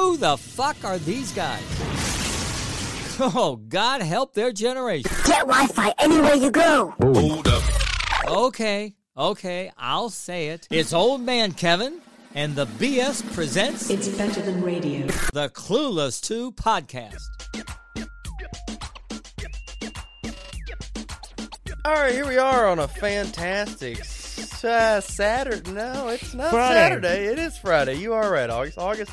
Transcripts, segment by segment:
Who the fuck are these guys? Oh, God help their generation. Get Wi-Fi anywhere you go. Hold up. Okay, okay, I'll say it. It's Old Man Kevin, and the BS presents It's better than radio. the Clueless 2 podcast. All right, here we are on a fantastic uh, Saturday. No, it's not Friday. Saturday. It is Friday. You are right. August, August,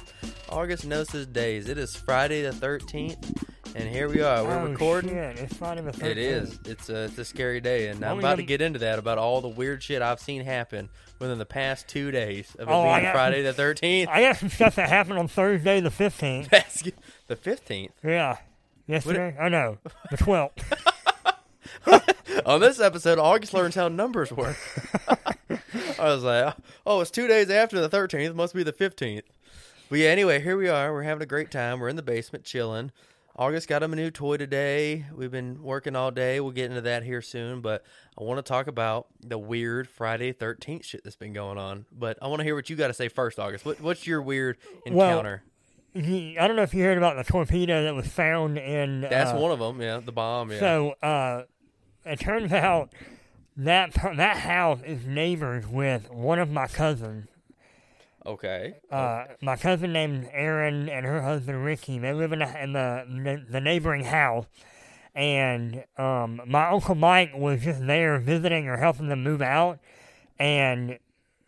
August knows his days. It is Friday the thirteenth, and here we are. We're oh, recording. Shit. It's Friday the 13th. It is. It's a, it's a scary day, and I'm about to them- get into that about all the weird shit I've seen happen within the past two days of it Oh, being got- Friday the thirteenth. I got some stuff that happened on Thursday the 15th. the fifteenth. Yeah. Yesterday? Oh, no. The 12th. On this episode, August learns how numbers work. I was like, oh, it's two days after the 13th. Must be the 15th. But yeah, anyway, here we are. We're having a great time. We're in the basement chilling. August got him a new toy today. We've been working all day. We'll get into that here soon. But I want to talk about the weird Friday 13th shit that's been going on. But I want to hear what you got to say first, August. What, what's your weird Well, encounter? He- I don't know if you heard about the torpedo that was found in. that's uh, one of them. Yeah, the bomb. Yeah. So, uh, it turns out that that house is neighbors with one of my cousins. Okay. Uh, my cousin named Aaron and her husband Ricky. They live in the in the, the neighboring house, and um, my uncle Mike was just there visiting or helping them move out, and.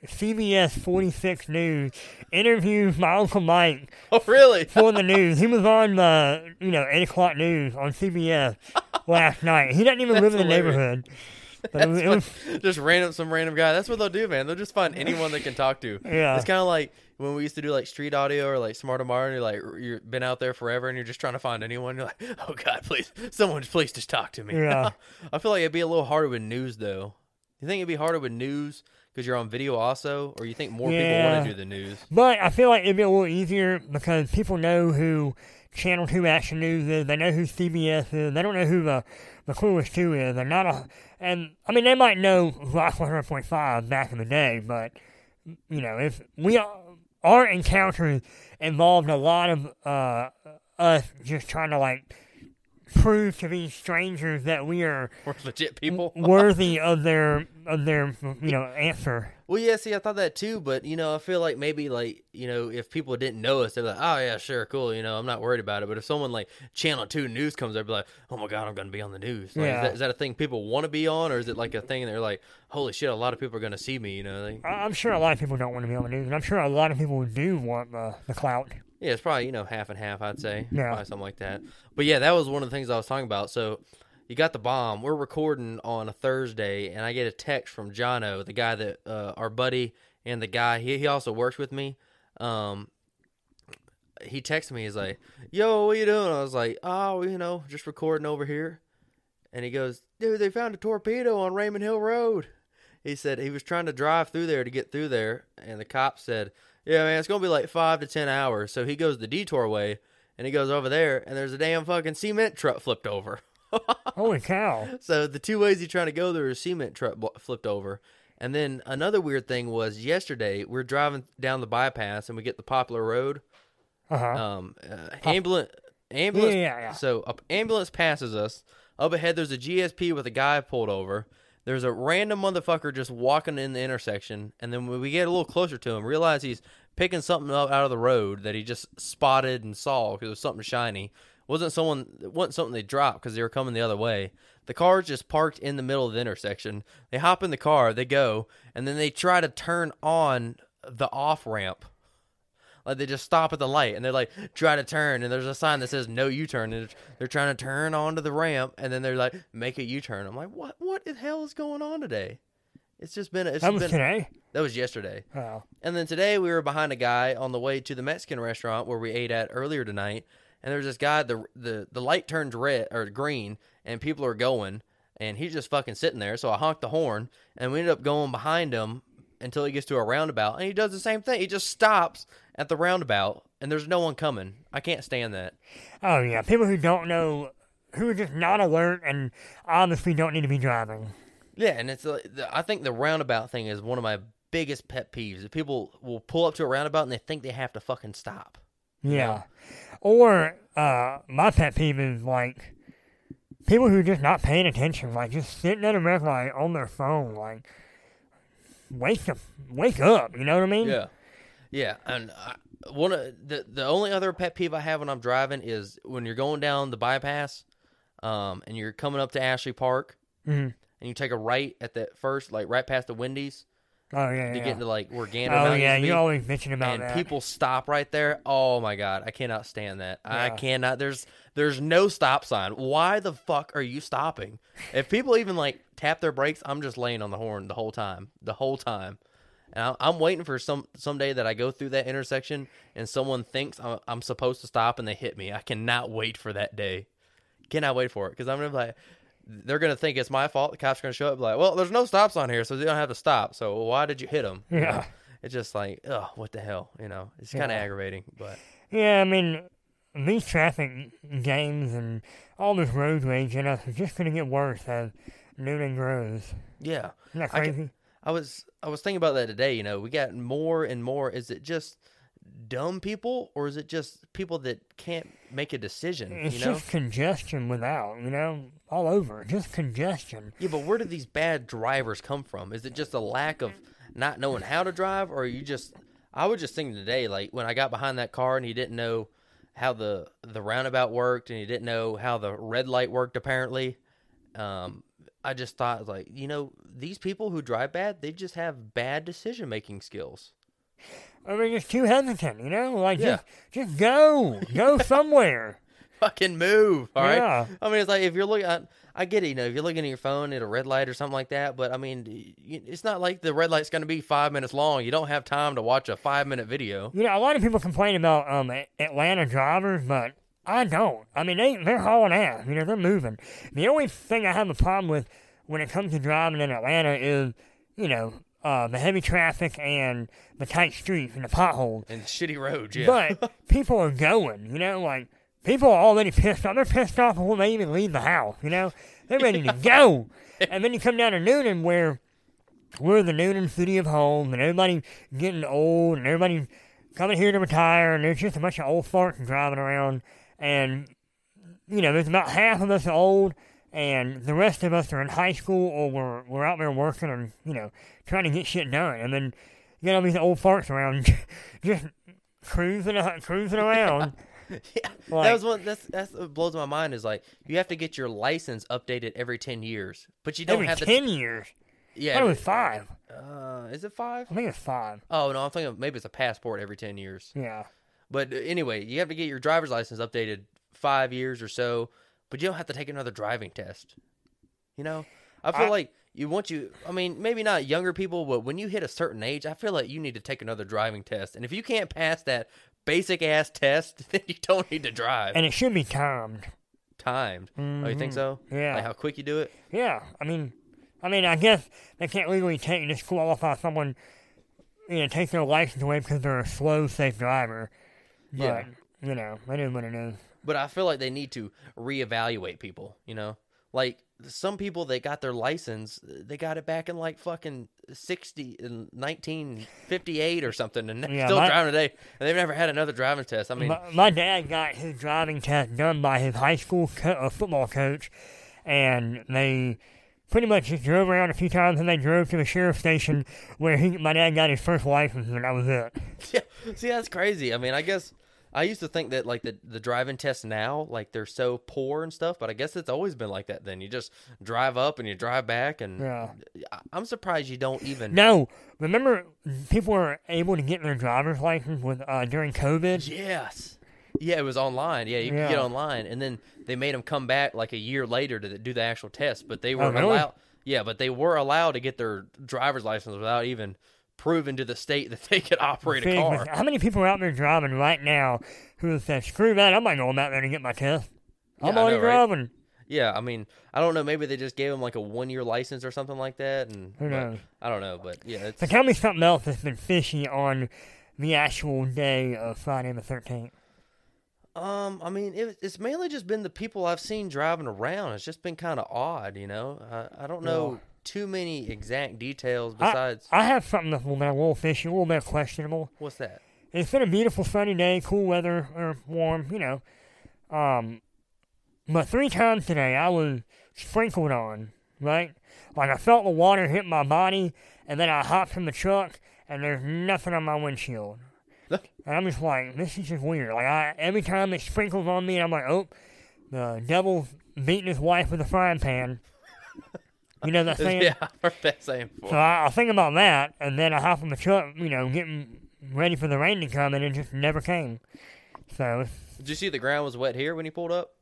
CBS 46 News interviews my uncle Mike Oh, really? for the news. He was on the you know eight o'clock news on CBS last night. He doesn't even live in the hilarious. neighborhood. It was, it was just random some random guy. That's what they'll do, man. They'll just find anyone they can talk to. Yeah. It's kind of like when we used to do like street audio or like smart and you're like you've been out there forever and you're just trying to find anyone. You're like, oh god, please, someone please just talk to me. Yeah. I feel like it'd be a little harder with news though. You think it'd be harder with news because you're on video also, or you think more people want to do the news? But I feel like it'd be a little easier because people know who Channel 2 Action News is. They know who CBS is. They don't know who the, the Clueless 2 is. They're not a. And, I mean, they might know Rock 100.5 back in the day, but, you know, if we. are- Our encounters involved a lot of uh, us just trying to, like, prove to these strangers that we are We're legit people. worthy of their, of their, you know, answer. Well, yeah, see, I thought that too, but you know, I feel like maybe like you know, if people didn't know us, they're like, oh yeah, sure, cool, you know, I'm not worried about it. But if someone like Channel Two News comes, they'd be like, oh my god, I'm gonna be on the news. Like, Yeah. is, that, is that a thing people want to be on, or is it like a thing they're like, holy shit, a lot of people are gonna see me, you know? Like, I- I'm sure a lot of people don't want to be on the news, and I'm sure a lot of people do want the, the clout. Yeah, it's probably you know half and half, I'd say, Yeah. probably something like that. But yeah, that was one of the things I was talking about. So. You got the bomb. We're recording on a Thursday, and I get a text from Jono, the guy that uh, our buddy and the guy he he also works with me. Um, he texted me. He's like, "Yo, what you doing?" I was like, "Oh, you know, just recording over here." And he goes, "Dude, they found a torpedo on Raymond Hill Road." He said he was trying to drive through there to get through there, and the cop said, "Yeah, man, it's gonna be like five to ten hours." So he goes the detour way, and he goes over there, and there's a damn fucking cement truck flipped over. Holy cow! So the two ways he's trying to go there is cement truck flipped over. And then another weird thing was yesterday we're driving down the bypass and we get the Poplar Road. Uh huh. Um, uh, ambulance, ambulance. Yeah, yeah, yeah. So a ambulance passes us. Up ahead, there's a GSP with a guy pulled over. There's a random motherfucker just walking in the intersection, and then when we get a little closer to him, realize he's picking something up out of the road that he just spotted and saw because it was something shiny. wasn't someone it wasn't something they dropped because they were coming the other way. The car's just parked in the middle of the intersection. They hop in the car, they go, and then they try to turn on the off ramp. Like they just stop at the light and they're like try to turn and there's a sign that says no U-turn and they're trying to turn onto the ramp and then they're like make a U-turn. I'm like what what the hell is going on today? It's just been it's that was been today. that was yesterday. Oh, And then today we were behind a guy on the way to the Mexican restaurant where we ate at earlier tonight. And there's this guy, the the the light turns red or green, and people are going, and he's just fucking sitting there. So I honked the horn, and we ended up going behind him until he gets to a roundabout, and he does the same thing. He just stops at the roundabout, and there's no one coming. I can't stand that. oh yeah. People who don't know, who are just not alert, and obviously don't need to be driving. Yeah, and it's uh, the, I think the roundabout thing is one of my biggest pet peeves. If people will pull up to a roundabout and they think they have to fucking stop. Yeah. Or uh, my pet peeve is like people who are just not paying attention, like just sitting at a red light on their phone, like wake up, wake up. You know what I mean? Yeah, yeah, and I, one of the the only other pet peeve I have when I'm driving is when you're going down the bypass, um, and you're coming up to Ashley Park, Mhm. and you take a right at that first, like right past the Wendy's, Oh yeah. to yeah. get into like where Gander oh yeah, you're always bitching about that. and that. people stop right there. Oh my god, I cannot stand that. I cannot. There's there's no stop sign. Why the fuck are you stopping? If people even like tap their brakes, I'm just laying on the horn the whole time, the whole time. And I'm waiting for some someday that I go through that intersection and someone thinks I'm, I'm supposed to stop and they hit me. I cannot wait for that day. Cannot wait for it because I'm gonna be like, they're gonna think it's my fault. The cops are gonna show up like, well, there's no stops on here, so they don't have to stop. So why did you hit them? Yeah. It's just like, oh, what the hell? You know, it's kind of Yeah. aggravating, but Yeah, I mean, these traffic games and all this road rage in us is just going to get worse as Newnan grows. yeah. Isn't that I can- crazy? I was I was thinking about that today. You know, we got more and more. Is it just dumb people, or is it just people that can't make a decision? It's you know, just congestion without, you know, all over. Just congestion. yeah. But where do these bad drivers come from? Is it just a lack of not knowing how to drive, or are you just? I was just thinking today, like when I got behind that car and he didn't know how the the roundabout worked, and he didn't know how the red light worked. Apparently, um, I just thought like, you know, these people who drive bad, they just have bad decision making skills. I mean, just too hesitant, you know? Like, Yeah. just, just go. Go somewhere. fucking move. All right. Yeah. I mean, it's like if you're looking at, I get it. You know, if you're looking at your phone at a red light or something like that, but I mean, it's not like the red light's going to be five minutes long. You don't have time to watch a five minute video. You know, a lot of people complain about um Atlanta drivers, but I don't. I mean, they they're hauling ass. You know, they're moving. The only thing I have a problem with when it comes to driving in Atlanta is, you know, uh, the heavy traffic and the tight streets and the potholes. And shitty roads, yeah. But people are going. You know, like people are already pissed off. They're pissed off before they even leave the house. You know, they're ready to go. And then you come down to Newnan where we're the Newnan city of home, and everybody getting old, and everybody coming here to retire, and there's just a bunch of old farts driving around, and you know, there's about half of us old, and the rest of us are in high school or we're we're out there working and you know trying to get shit done, and then you got all these old farts around, just cruising cruising around. yeah, Like- that was one. That's that's what blows my mind. Is like you have to get your license updated every ten years, but you don't Every have the ten years. I yeah. thought it was five. uh, is it five? I think it's five. Oh no, I'm thinking maybe it's a passport every ten years. Yeah. But uh, anyway, you have to get your driver's license updated five years or so, but you don't have to take another driving test. You know, I feel I- like you want you. I mean, maybe not younger people, but when you hit a certain age, I feel like you need to take another driving test. And if you can't pass that basic ass test, then you don't need to drive. And it should be timed. Timed. Oh, you think mm-hmm. so? Yeah. Like how quick you do it? Yeah, I mean, I mean, I guess they can't legally take and disqualify someone, you know, take their license away because they're a slow, safe driver. But Yeah. you know, that is what it is. But I feel like they need to reevaluate people, you know? Like some people that got their license, they got it back in like fucking 60 in 1958 or something and Yeah, still my- driving today and they've never had another driving test. I mean, my, my dad got his driving test done by his high school co- uh, football coach, and they pretty much just drove around a few times, and they drove to the sheriff's station where he, my dad got his first license, and that was it. yeah, see that's crazy. I mean, I guess I used to think that like the the driving tests now like they're so poor and stuff, but I guess it's always been like that then. You just drive up and you drive back and Yeah. I- I'm surprised you don't even No, remember people were able to get their driver's license with uh, during COVID. Yes. Yeah, it was online. Yeah, you could get online, and then they made them come back like a year later to do the actual test. But they were Oh, really? allowed. Yeah, but they were allowed to get their driver's license without even proving to the state that they could operate a car. How many people are out there driving right now who say, "Screw that! I'm not going out there to get my test. I'm Yeah, already know, right? driving." Yeah, I mean, I don't know. Maybe they just gave them like a one-year license or something like that, and Who knows? I don't know. But yeah, it's So tell me something else that's been fishy on the actual day of Friday the 13th. Um, I mean, it, it's mainly just been the people I've seen driving around. It's just been kind of odd, you know. I, I don't know. Too many exact details besides I, have something that's a little bit, a little fishy, a little bit questionable. what's that? it's been a beautiful sunny day, cool weather or warm, you know. Um, but three times today I was sprinkled on, right? Like I felt the water hit my body, and then I hopped in the truck, and there's nothing on my windshield. And I'm just like, this is just weird. Like I, every time it sprinkles on me, I'm like, oh, the devil's beating his wife with a frying pan. You know that saying? yeah, I've heard that saying So. I, I think about that, and then I hop in the truck, you know, getting ready for the rain to come, and it just never came. So Did you see the ground was wet here when he pulled up?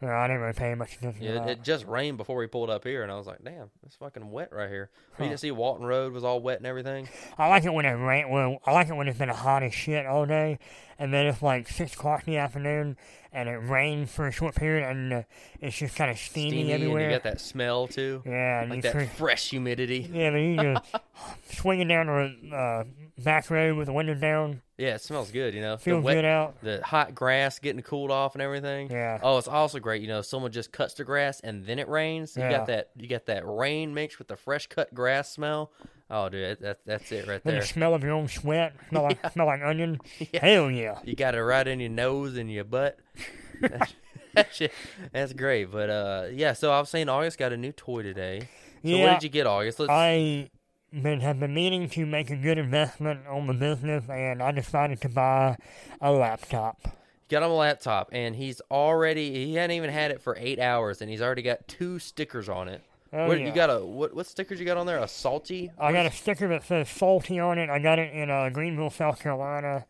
Well, I didn't really pay much attention to Yeah, that. it, it just rained before we pulled up here, and I was like, "Damn, it's fucking wet right here." You didn't see Walton Road was all wet and everything. I like it when it rain. Well, I like it when it's been hot as shit all day, and then it's like six o'clock in the afternoon, and it rains for a short period, and uh, it's just kind of steamy, Steamy, and everywhere. you got that smell too, yeah, and like that fresh humidity. yeah, you just swinging down the uh, back road with the windows down, Yeah, it smells good. You know, the feels wet- good out. the hot grass getting cooled off and everything. Yeah. Oh, it's also great. You know, someone just cuts the grass and then it rains. You Yeah. got that. You got that rain mixed with the fresh cut grass smell. Oh, dude, that, that's it right there. the smell of your own sweat, smell like smell like onion. Hell yeah. You got it right in your nose and your butt. That- that shit- that's great. But uh, yeah. So I was saying, August got a new toy today. So Yeah. what did you get, August? Let's. I been, have been meaning to make a good investment on the business, and I decided to buy a laptop. got him a laptop, and he's already. He hadn't even had it for eight hours, and he's already got two stickers on it. Oh, what, yeah. You got a what? What stickers you got on there? A salty. I got a sticker that says salty on it. I got it in uh, Greenville, South Carolina.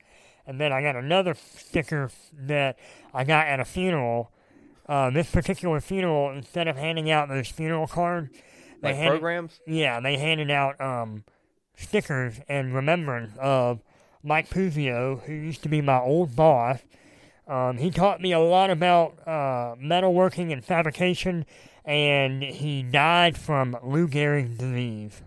And then I got another sticker that I got at a funeral. Uh, this particular funeral, instead of handing out those funeral cards, they like handed, programs. Yeah, they handed out um, stickers in remembrance of Mike Puzio, who used to be my old boss. Um, he taught me a lot about uh, metalworking and fabrication, and he died from Lou Gehrig's disease.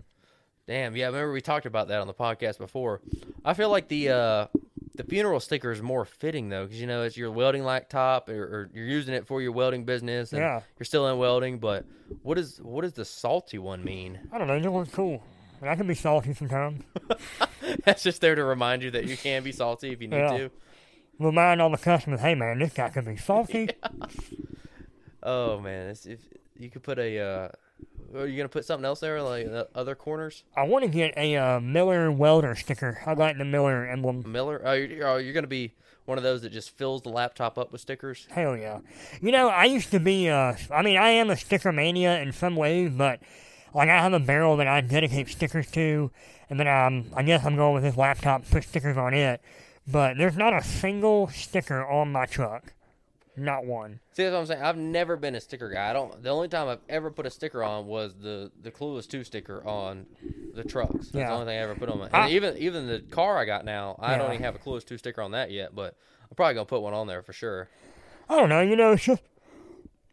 Damn, yeah, I remember we talked about that on the podcast before. I feel like the uh, the funeral sticker is more fitting though, because you know it's your welding laptop, or, or you're using it for your welding business, and Yeah. you're still in welding. But what is what does the salty one mean? I don't know, it looks cool. And I can be salty sometimes. That's just there to remind you that you can be salty if you need Yeah. to. Remind all the customers, hey man, this guy can be salty. Oh man, it's, if you could put a, uh, are you gonna put something else there, like uh, other corners? I want to get a uh, Miller welder sticker. I like the Miller emblem. Miller, oh, you're, oh, you're gonna be one of those that just fills the laptop up with stickers. Hell yeah. You know, I used to be, uh, I mean, I am a sticker mania in some ways, but, like, I have a barrel that I dedicate stickers to, and then um, I guess I'm going with this laptop, put stickers on it, but there's not a single sticker on my truck. Not one. See, that's what I'm saying. I've never been a sticker guy. I don't. The only time I've ever put a sticker on was the the Clueless Two sticker on the trucks. That's Yeah. the only thing I ever put on. My, and I- even even the car I got now, I don't even have a Clueless Two sticker on that yet. But I'm probably gonna put one on there for sure. I don't know, you know, it's just,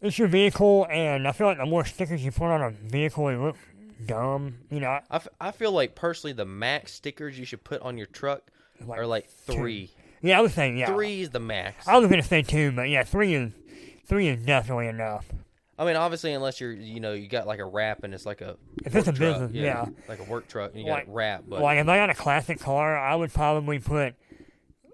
it's your vehicle, and I feel like the more stickers you put on a vehicle, it looks dumb. You know, I- I, f- I feel like personally the max stickers you should put on your truck Like are like two. Yeah, I was saying, yeah. Three is the max. I was gonna say two, but yeah, three is, three is definitely enough. I mean, obviously, unless you're, you know, you got like a wrap and it's like a If it's a truck, business, yeah. like a work truck, and you Like- got it wrap. But like if I got a classic car, I would probably put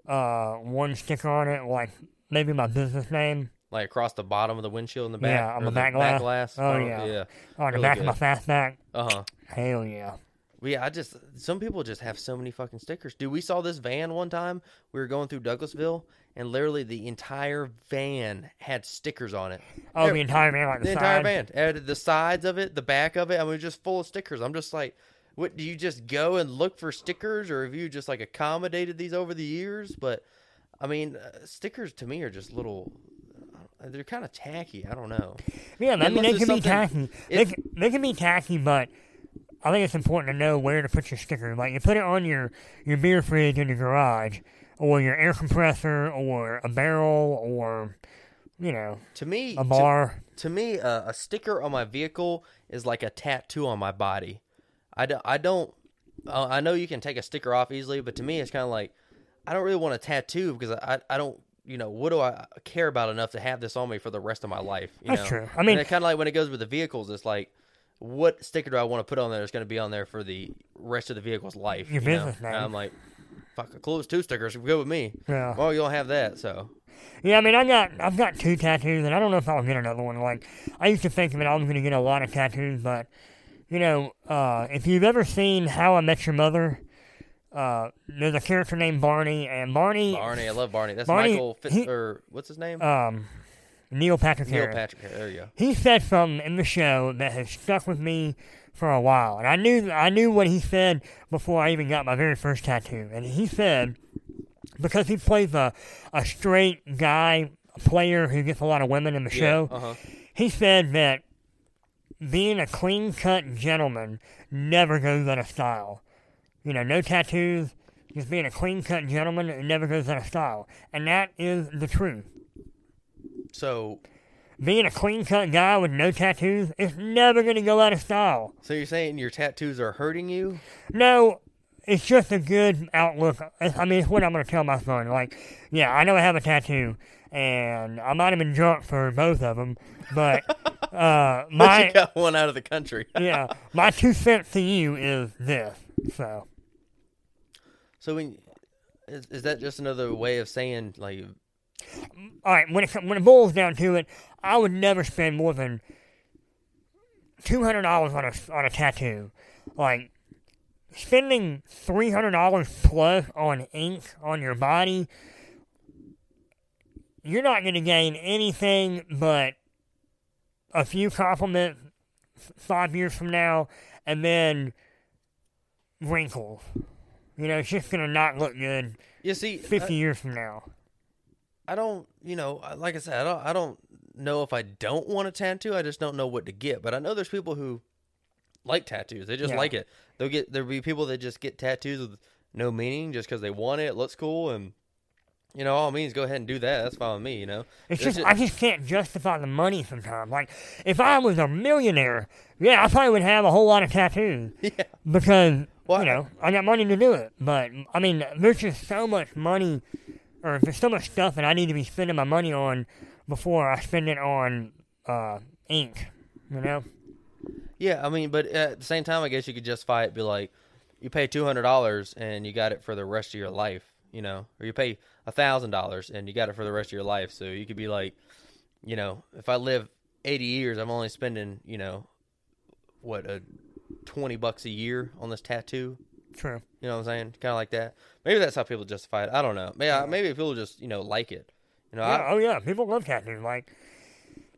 uh one sticker on it, like maybe my business name like across the bottom of the windshield in the back, Yeah, on the back glass. glass. Oh, yeah. yeah. on the Really back of my good. fastback. Uh huh. Hell yeah. Yeah, I just some people just have so many fucking stickers. Dude, we saw this van one time. We were going through Douglasville, and literally the entire van had stickers on it. Oh, the entire van, like the, the entire van, Added the sides of it, the back of it. I mean, just full of stickers. I'm just like, what? Do you just go and look for stickers, or have you just like accommodated these over the years? But I mean, uh, stickers to me are just little. uh, They're kind of tacky. I don't know. Yeah, I mean Unless they can be tacky. They can, they can be tacky, but I think it's important to know where to put your sticker. Like you put it on your your beer fridge in your garage, or your air compressor, or a barrel, or you know To me, a to- to me, uh, a sticker on my vehicle is like a tattoo on my body. I, do, I don't. Uh, I know you can take a sticker off easily, but to me, it's kind of like I don't really want a tattoo because I, I don't. You know, what do I care about enough to have this on me for the rest of my life? You That's know? true. I mean- kind of like when it goes with the vehicles, it's like, what sticker do I want to put on there that's going to be on there for the rest of the vehicle's life? Your you know? business name. And I'm like, fuck, a two stickers go with me. Yeah. Well, you don't have that, so Yeah, I mean, I got I've got two tattoos, and I don't know if I'll get another one. Like, I used to think that I was gonna get a lot of tattoos, but you know, uh, if you've ever seen How I Met Your Mother, uh, there's a character named Barney, and Barney, Barney, I love Barney. That's Barney, Michael Fitz, he- or what's his name? um, Neil Patrick Neil Harris. Patrick. Harris. There you go. he said something in the show that has stuck with me for a while, and I knew I knew what he said before I even got my very first tattoo. And he said because he plays a a straight guy a player who gets a lot of women in the show, Uh huh. he said that being a clean cut gentleman never goes out of style. You know, no tattoos, just being a clean cut gentleman it never goes out of style, and that is the truth. So, Being a clean cut guy with no tattoos is never going to go out of style. so you're saying your tattoos are hurting you? No, it's just a good outlook. I mean, it's what I'm going to tell my son. Like, yeah, I know I have a tattoo, and I might have been drunk for both of them, but uh, But my you got one out of the country. yeah, my two cents to you is this. So so when is, is that just another way of saying like all right, when it when it boils down to it, I would never spend more than two hundred dollars on a on a tattoo. Like spending three hundred dollars plus on ink on your body, you're not going to gain anything but a few compliments five years from now, and then wrinkles. You know, it's just going to not look good you see? Uh, fifty years from now. I don't, you know, like I said, I don't, I don't know if I don't want a tattoo. I just don't know what to get. But I know there's people who like tattoos. They just Yeah. like it. They'll get there'll be people that just get tattoos with no meaning just because they want it. it. Looks cool, and you know, all means go ahead and do that. That's fine with me. You know, It's just ju- I just can't justify the money sometimes. Like if I was a millionaire, yeah, I probably would have a whole lot of tattoos yeah, because Well, you know I got money to do it. But I mean, there's just so much money, or there's so much stuff that I need to be spending my money on before I spend it on uh, ink. You know? yeah. I mean, but at the same time, I guess you could justify it. Be like, you pay two hundred dollars and you got it for the rest of your life. You know, or you pay a thousand dollars and you got it for the rest of your life. So you could be like, you know, if I live eighty years, I'm only spending, you know, what a twenty bucks a year on this tattoo. True. You know what I'm saying? Kind of like that. Maybe that's how people justify it. I don't know. Maybe uh, maybe people just you know like it. You know, Yeah, I, oh yeah, people love tattoos. Like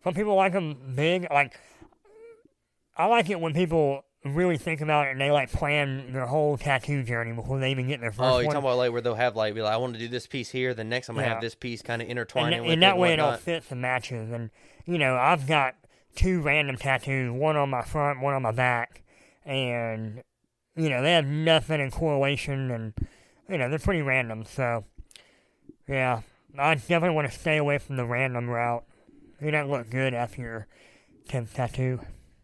some people like them big. Like I like it when people really think about it and they like plan their whole tattoo journey before they even get their first oh, one. you're talking about like where they'll have like be like I want to do this piece here. Then next I'm gonna Yeah. have this piece kind of and, intertwining th- with and that and way it all fits and matches. And you know, I've got two random tattoos, one on my front, one on my back, and you know they have nothing in correlation, and you know they're pretty random. So yeah, I definitely want to stay away from the random route. You don't look good after your tenth tattoo.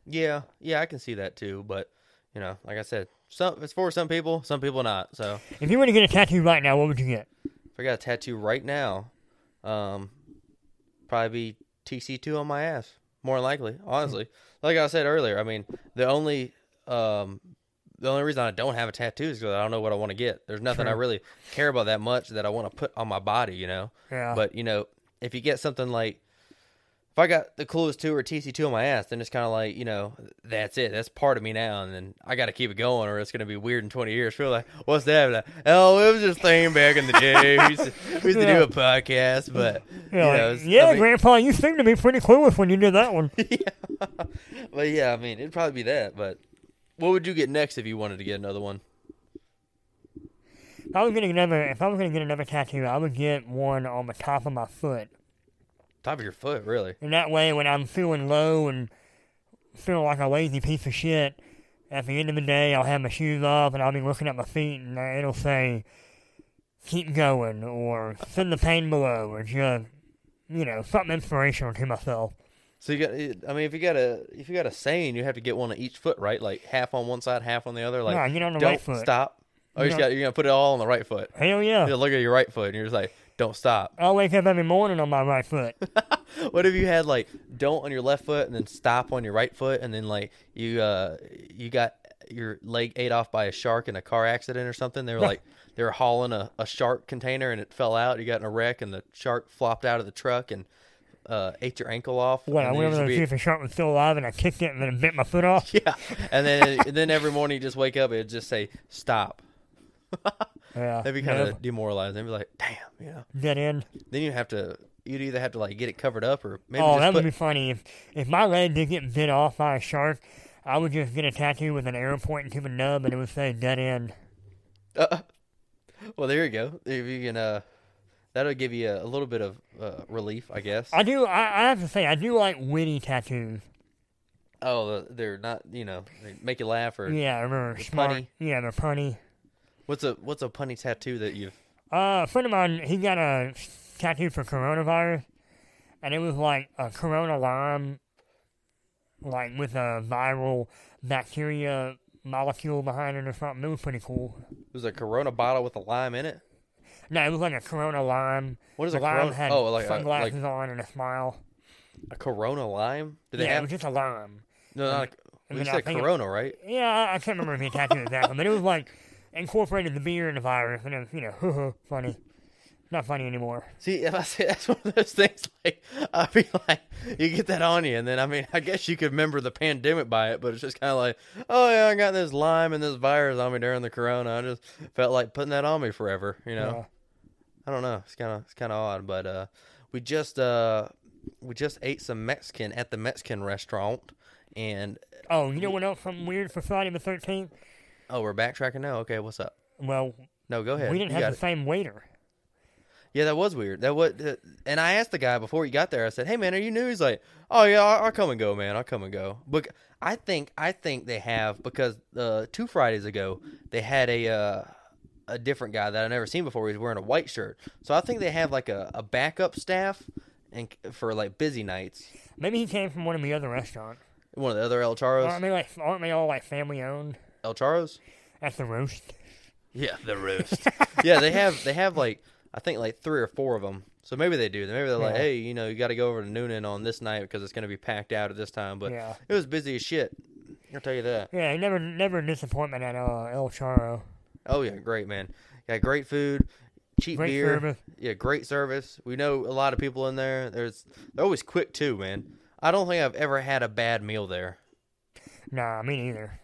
Yeah, yeah, I can see that too. But you know, like I said, some it's for some people, some people not. So If you were to get a tattoo right now, what would you get? if I got a tattoo right now, um, probably be TC2 on my ass. More than likely, honestly. Like I said earlier, I mean, the only um, the only reason I don't have a tattoo is because I don't know what I want to get. There's nothing I really care about that much that I want to put on my body, you know. Yeah. But you know, if you get something like if I got the Clueless 2 or TC2 on my ass, then it's kind of like, you know, that's it. That's part of me now. And then I got to keep it going or it's going to be weird in 20 years. Feel like, what's that? Like, oh, it was just thing back in the day. We used to, we used to Yeah. do a podcast, but, you You're like, know, yeah, I mean- Grandpa, you seem to be pretty clueless when you did that one. yeah. But yeah, I mean, it'd probably be that. But what would you get next if you wanted to get another one? If I was gonna get another, if I was gonna get another tattoo, I would get one on the top of my foot. Top of your foot, really? And that way, when I'm feeling low and feeling like a lazy piece of shit, at the end of the day, I'll have my shoes off and I'll be looking at my feet and it'll say, keep going, or send the pain below, or just, you know, something inspirational to myself. So you got, I mean, if you got a, if you got a saying, you have to get one on each foot, right? Like half on one side, half on the other. Like, Nah, get on the don't right foot. stop. Oh, you You just know- got, you're gonna put it all on the right foot. Hell yeah. You look at your right foot, and you're just like, don't stop. I wake up every morning on my right foot. what if you had like don't on your left foot and then stop on your right foot, and then like you uh you got your leg ate off by a shark in a car accident or something. They were like they were hauling a, a shark container and it fell out. You got in a wreck and the shark flopped out of the truck and uh, ate your ankle off. What, I went over there to see if the shark was still alive and I kicked it and then it bit my foot off? yeah, and then and then every morning you just wake up, it'd just say stop. Yeah. That'd be kind yeah. of demoralizing. They'd be like, damn, you know. Dead end. Then you have to, you'd either have to like get it covered up or maybe oh, just that put. would be funny. If, if my leg did get bit off by a shark, I would just get a tattoo with an arrow pointing to the nub and it would say dead end. Uh, well, there you go. If you can, uh, that'll give you a, a little bit of uh, relief, I guess. I do, I, I have to say, I do like witty tattoos. oh, they're not, you know, they make you laugh or Yeah, they're smart. punny. Yeah, they're punny. what's a what's a punny tattoo that you've? Uh, a friend of mine, he got a tattoo for coronavirus, and it was like a corona lime, like with a viral bacteria molecule behind it or something. It was pretty cool. It was a Corona bottle with a lime in it. No, it was like a corona lime. What is the a lime Corona? had Oh, like a, sunglasses like on and a smile. a Corona lime? Do they yeah, it have? was just a lime. No, not. A, and well, you I said think it- Corona, right? Yeah, I, I can't remember if he tattooed exactly, but it was like incorporated the beer and the virus, and it was, you know, funny. Not funny anymore. See, if I say that's one of those things, like I be like, you get that on you, and then I mean, I guess you could remember the pandemic by it, but it's just kind of like, oh yeah, I got this lime and this virus on me during the Corona. I just felt like putting that on me forever, you know. I don't know. It's kind of it's kind of odd, but uh, we just uh, we just ate some Mexican at the Mexican restaurant, and Oh, you know what else? Something weird for Friday the 13th? oh, we're backtracking now. Okay, what's up? Well, No, go ahead. we didn't You have the it. same waiter. Yeah, that was weird. That was, uh, and I asked the guy before he got there. I said, "Hey, man, are you new?" He's like, "Oh yeah, I'll, I'll come and go, man. I'll come and go." But I think I think they have because uh, two Fridays ago they had a uh, a different guy that I've never seen before. He's wearing a white shirt, so I think they have like a, a backup staff and for like busy nights. Maybe he came from one of the other restaurants. One of the other El Charos, Aren't they like? Aren't they all like family owned? El Charos. At the roast. Yeah, the roast. yeah, they have they have like I think like three or four of them. So maybe they do. Maybe they're like, hey, you know, you got to go over to Newnan on this night because it's going to be packed out at this time. But Yeah. it was busy as shit. I'll tell you that. Yeah, never never a disappointment at uh, El Charo. Oh yeah, great man. Got great food, cheap Great beer. service. Yeah, great service. We know a lot of people in there. There's they're always quick too, man. I don't think I've ever had a bad meal there. Nah, me neither.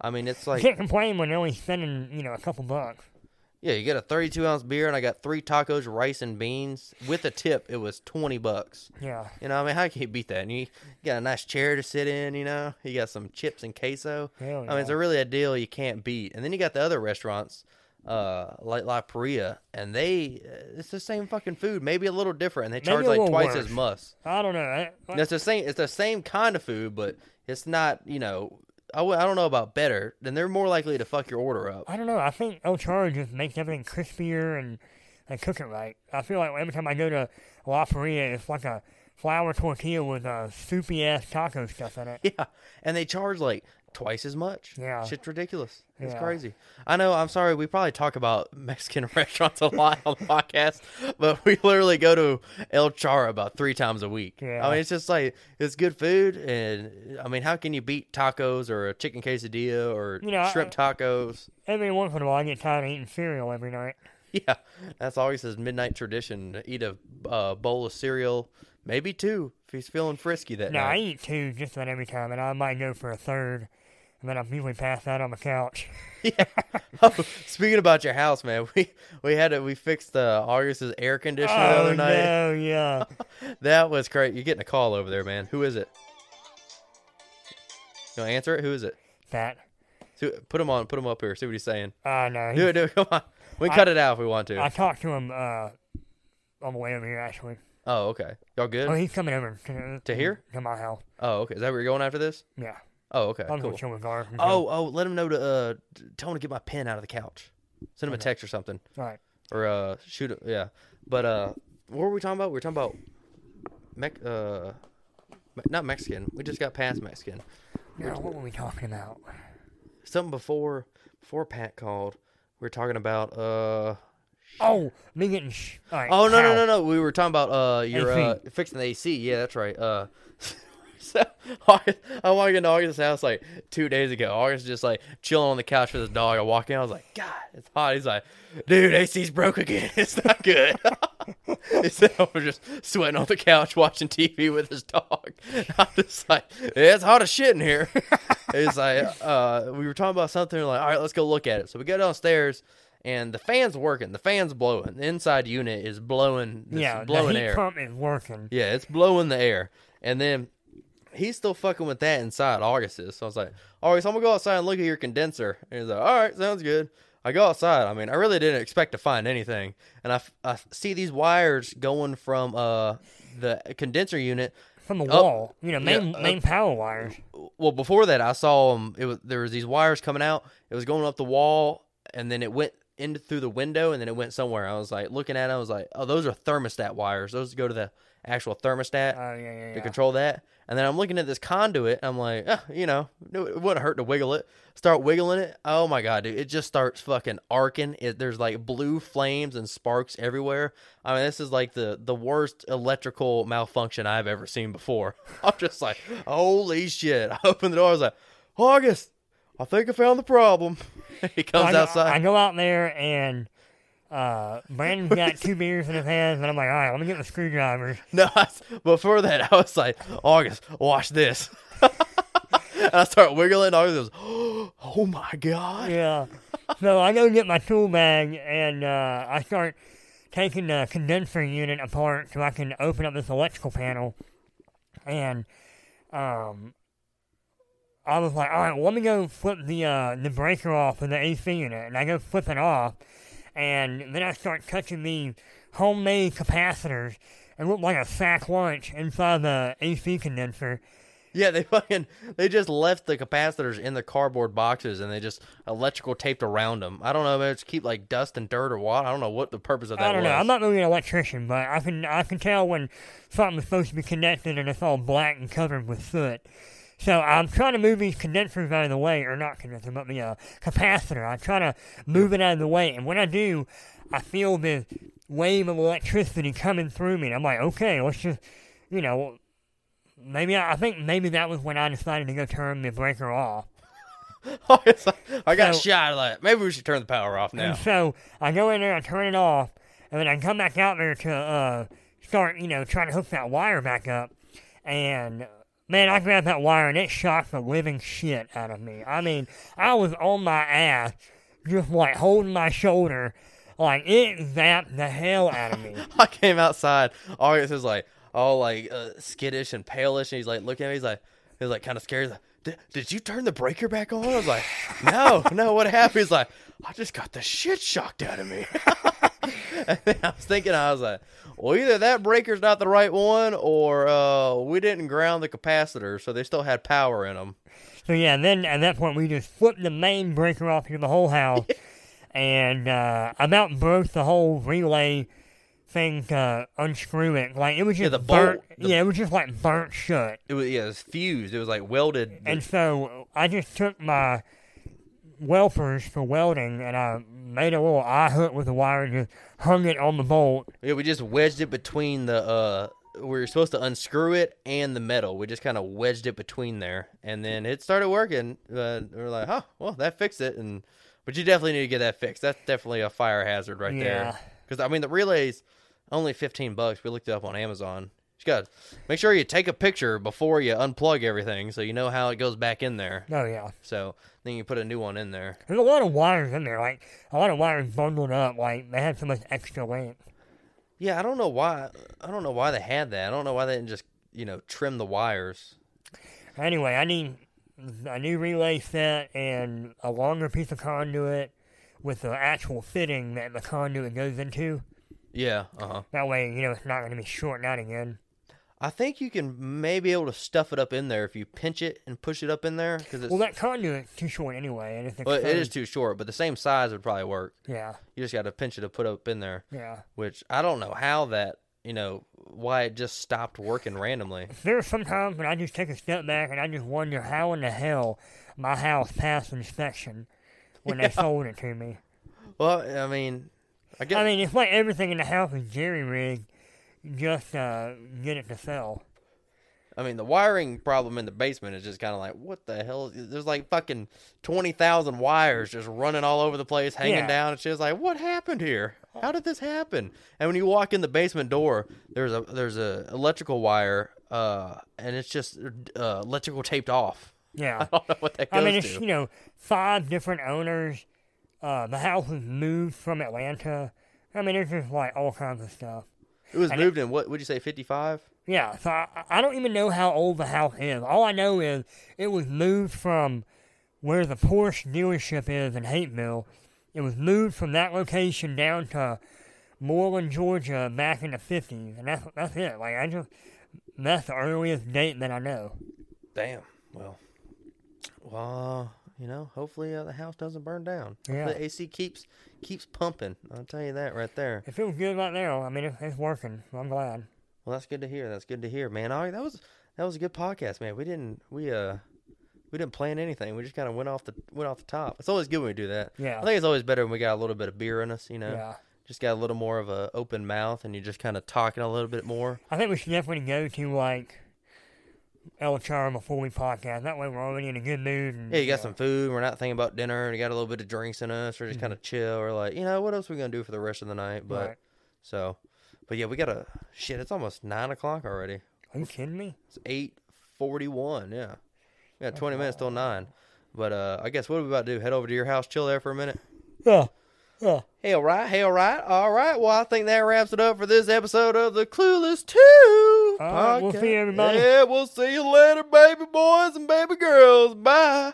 I mean, it's like You can't complain when you're only spending, you know, a couple bucks. Yeah, you get a 32 ounce beer and I got three tacos, rice and beans with a tip. It was 20 bucks. Yeah. You know, I mean, how can you beat that? And you got a nice chair to sit in, you know? You got some chips and queso. Hell I mean, it's a really a deal you can't beat. And then you got the other restaurants, uh, like La Parrilla, and they, uh, it's the same fucking food, maybe a little different, and they charge like twice worse. as much. I don't know. I, And It's the same, it's the same kind of food, but it's not, you know, I, w- I don't know about better. Then they're more likely to fuck your order up. I don't know. I think El Charo just makes everything crispier and, and cook it right. I feel like every time I go to La Parrilla, it's like a flour tortilla with uh, a soupy ass taco stuff in it. Yeah, and they charge like twice as much. Yeah. shit's ridiculous. It's Yeah. crazy. I know. I'm sorry. We probably talk about Mexican restaurants a lot on the podcast, but we literally go to El Charo about three times a week. Yeah. I mean, it's just like it's good food, and I mean, how can you beat tacos or a chicken quesadilla or You know, shrimp tacos? Every once in a while, I get tired of eating cereal every night. Yeah, that's always his midnight tradition: to eat a uh, bowl of cereal, maybe two if he's feeling frisky that night. No, I eat two just about every time, and I might go for a third, and then I'm usually passed out on the couch. Yeah. Oh, speaking about your house, man, we we had it. We fixed uh, August's air conditioner the oh other night. no, yeah. That was great. You're getting a call over there, man. Who is it? You want to answer it? Who is it? that. So, put him on. Put him up here. See what he's saying. Uh, no. Do it. Do it. Come on. We can I- cut it out if we want to. I talked to him uh, on the way over here, actually. oh, okay. Y'all good? Oh, he's coming over to, To here? To my house. oh, okay. Is that where you're going after this? Yeah. Oh, okay. I'm Cool. going to chill with Gar. Oh, oh. Let him know to uh, tell him to get my pen out of the couch. Send him a text or something, All right. or uh, shoot. it. Yeah. But uh, what were we talking about? We were talking about, Mex- uh, not Mexican. We just got past Mexican. Now, what were we talking about? Something before before Pat called. We were talking about uh. Oh, me getting. Sh- all right. Oh no no how? no no! We were talking about uh your uh fixing the AC. Yeah, that's right. Uh, So August, I walk into August's house like two days ago. August just like chilling on the couch with his dog. I walk in, I was like, God, it's hot. He's like, Dude, AC's broke again. It's not good. he said I was just sweating on the couch watching TV with his dog. I'm just like, yeah, it's hot as shit in here. He's like, uh, we were talking about something. We're like, all right, let's go look at it. So we go downstairs. And the fan's working. The fan's blowing. The inside unit is blowing. This yeah, blowing the heat air. pump is working. Yeah, it's blowing the air. And then he's still fucking with that inside August is. So I was like, August, I'm gonna go outside and look at your condenser. And he's like, All right, sounds good. I go outside. I mean, I really didn't expect to find anything. And I, f- I see these wires going from uh the condenser unit. From the Up- wall, you know, main yeah, main power wires. Well, before that, I saw them. It was there was these wires coming out. It was going up the wall, and then it went into through the window, and then it went somewhere. I was like looking at it. I was like, oh, those are thermostat wires. Those go to the actual thermostat. Oh yeah, yeah, to control that. And then I'm looking at this conduit. I'm like, ah, you know, it wouldn't hurt to wiggle it. Start wiggling it. Oh my god, dude! It just starts fucking arcing. It, there's like blue flames and sparks everywhere. I mean, this is like the the worst electrical malfunction I've ever seen before. I'm just like, holy shit! I opened the door. I was like, August, I think I found the problem. he comes I go, outside. I go out there and uh, Brandon's got two beers in his hands, and I'm like, all right, let me get the screwdrivers. No, I, before that, I was like, August, watch this. and I start wiggling. August goes, oh my God. Yeah. so I go get my tool bag, and uh, I start taking the condenser unit apart so I can open up this electrical panel. And um, I was like, all right, let me go flip the uh, the breaker off of the AC unit, and I go flip it off, and then I start touching these homemade capacitors. and look like a sack lunch inside the AC condenser. Yeah, they fucking they just left the capacitors in the cardboard boxes and they just electrical taped around them. I don't know if it's keep like dust and dirt or what. I don't know what the purpose of that I don't was. know. I'm not really an electrician, but I can I can tell when something's supposed to be connected and it's all black and covered with soot. So I'm trying to move these condensers out of the way, or not condenser, but the uh, capacitor. I'm trying to move it out of the way, and when I do, I feel this wave of electricity coming through me. And I'm like, okay, let's just, you know, maybe I, I think maybe that was when I decided to go turn the breaker off. I got So- shot of that. maybe we should turn the power off now. And so I go in there, I turn it off, and then I come back out there to uh, start, you know, trying to hook that wire back up. And man, I grabbed that wire and it shocked the living shit out of me. I mean, I was on my ass, just like holding my shoulder, like it zapped the hell out of me. I came outside. August was like all like uh, skittish and palish, and he's like looking at me. He's like, he's like kind of scared. Like, did, did you turn the breaker back on? I was like, no, no. What happened? He's like, I just got the shit shocked out of me. I was thinking, I was like, well, either that breaker's not the right one, or uh, we didn't ground the capacitor, so they still had power in them. So yeah, and then at that point we just flipped the main breaker off through the whole house, and uh, about broke the whole relay thing to unscrew it. Like it was Yeah, just the bolt- burnt. the- yeah, it was just like burnt shut. It was yeah, it was fused. It was like welded. And so I just took my welpers for welding, and I made a little eye hook with the wire and just hung it on the bolt. Yeah, we just wedged it between the uh we were supposed to unscrew it and the metal. We just kind of wedged it between there, and then it started working. Uh, we are like, "Oh, well, that fixed it." And but you definitely need to get that fixed. That's definitely a fire hazard right Yeah. there. Because I mean, the relay's only fifteen bucks. We looked it up on Amazon. You got make sure you take a picture before you unplug everything, so you know how it goes back in there. Oh yeah, So then you put a new one in there. there's a lot of wires in there, like a lot of wires bundled up. Like they had so much extra length. Yeah, I don't know why. I don't know why they had that. I don't know why they didn't just you know trim the wires. Anyway, I need a new relay set and a longer piece of conduit with the actual fitting that the conduit goes into. Yeah. Uh huh. That way, you know, it's not going to be shorting out again. I think you can maybe able to stuff it up in there if you pinch it and push it up in there because it's Well, that conduit's too short anyway, and it's well, it is too short, but the same size would probably work. Yeah, You just got to pinch it to put up in there, yeah. which I don't know how that you know why it just stopped working randomly. There are some times when I just take a step back and I just wonder how in the hell my house passed inspection when they sold it to me. Well, I mean, I guess I mean, it's like everything in the house is jerry rigged just uh, get it to sell. I mean, the wiring problem in the basement is just kind of like, what the hell? There's like fucking twenty thousand wires just running all over the place, hanging Yeah. down. And she's like, what happened here? How did this happen? And when you walk in the basement door, there's a there's a electrical wire, uh, and it's just uh, electrical taped off. Yeah. I don't know what that goes I mean, it's to. you know five different owners. Uh, the house was moved from Atlanta. I mean, it's just like all kinds of stuff. It was and it- moved in what would you say, fifty five? Yeah, so I, I don't even know how old the house is. All I know is it was moved from where the Porsche dealership is in Hateville. It was moved from that location down to Moreland, Georgia, back in the fifties, and that's that's it. Like I just that's the earliest date that I know. Damn. Well, well, you know, hopefully uh, the house doesn't burn down. Yeah. The AC keeps keeps pumping. I'll tell you that right there. It feels good right now. I mean, it, it's working. I'm glad. Well, that's good to hear. That's good to hear, man. All right, that was that was a good podcast, man. We didn't we uh we didn't plan anything. We just kind of went off the went off the top. It's always good when we do that. Yeah. I think it's always better when we got a little bit of beer in us. You know, Yeah. just got a little more of a open mouth, and you're just kind of talking a little bit more. I think we should definitely go to like El Charm before we podcast. That way, we're already in a good mood. And, Yeah, you got some food. We're not thinking about dinner, and you got a little bit of drinks in us. We're just kind of chill. We're like, you know, what else we gonna do for the rest of the night? But Right. so, but yeah, we got to shit. It's almost nine o'clock already. Are you kidding me? It's eight forty-one. Yeah, we got twenty minutes till nine. But uh, I guess what are we about to do? Head over to your house, chill there for a minute. Yeah. Yeah. Hell right, hell right, all right. Well, I think that wraps it up for this episode of the Clueless Two. All right, we'll podcast. see everybody. Yeah, we'll see you later, baby boys and baby girls. Bye.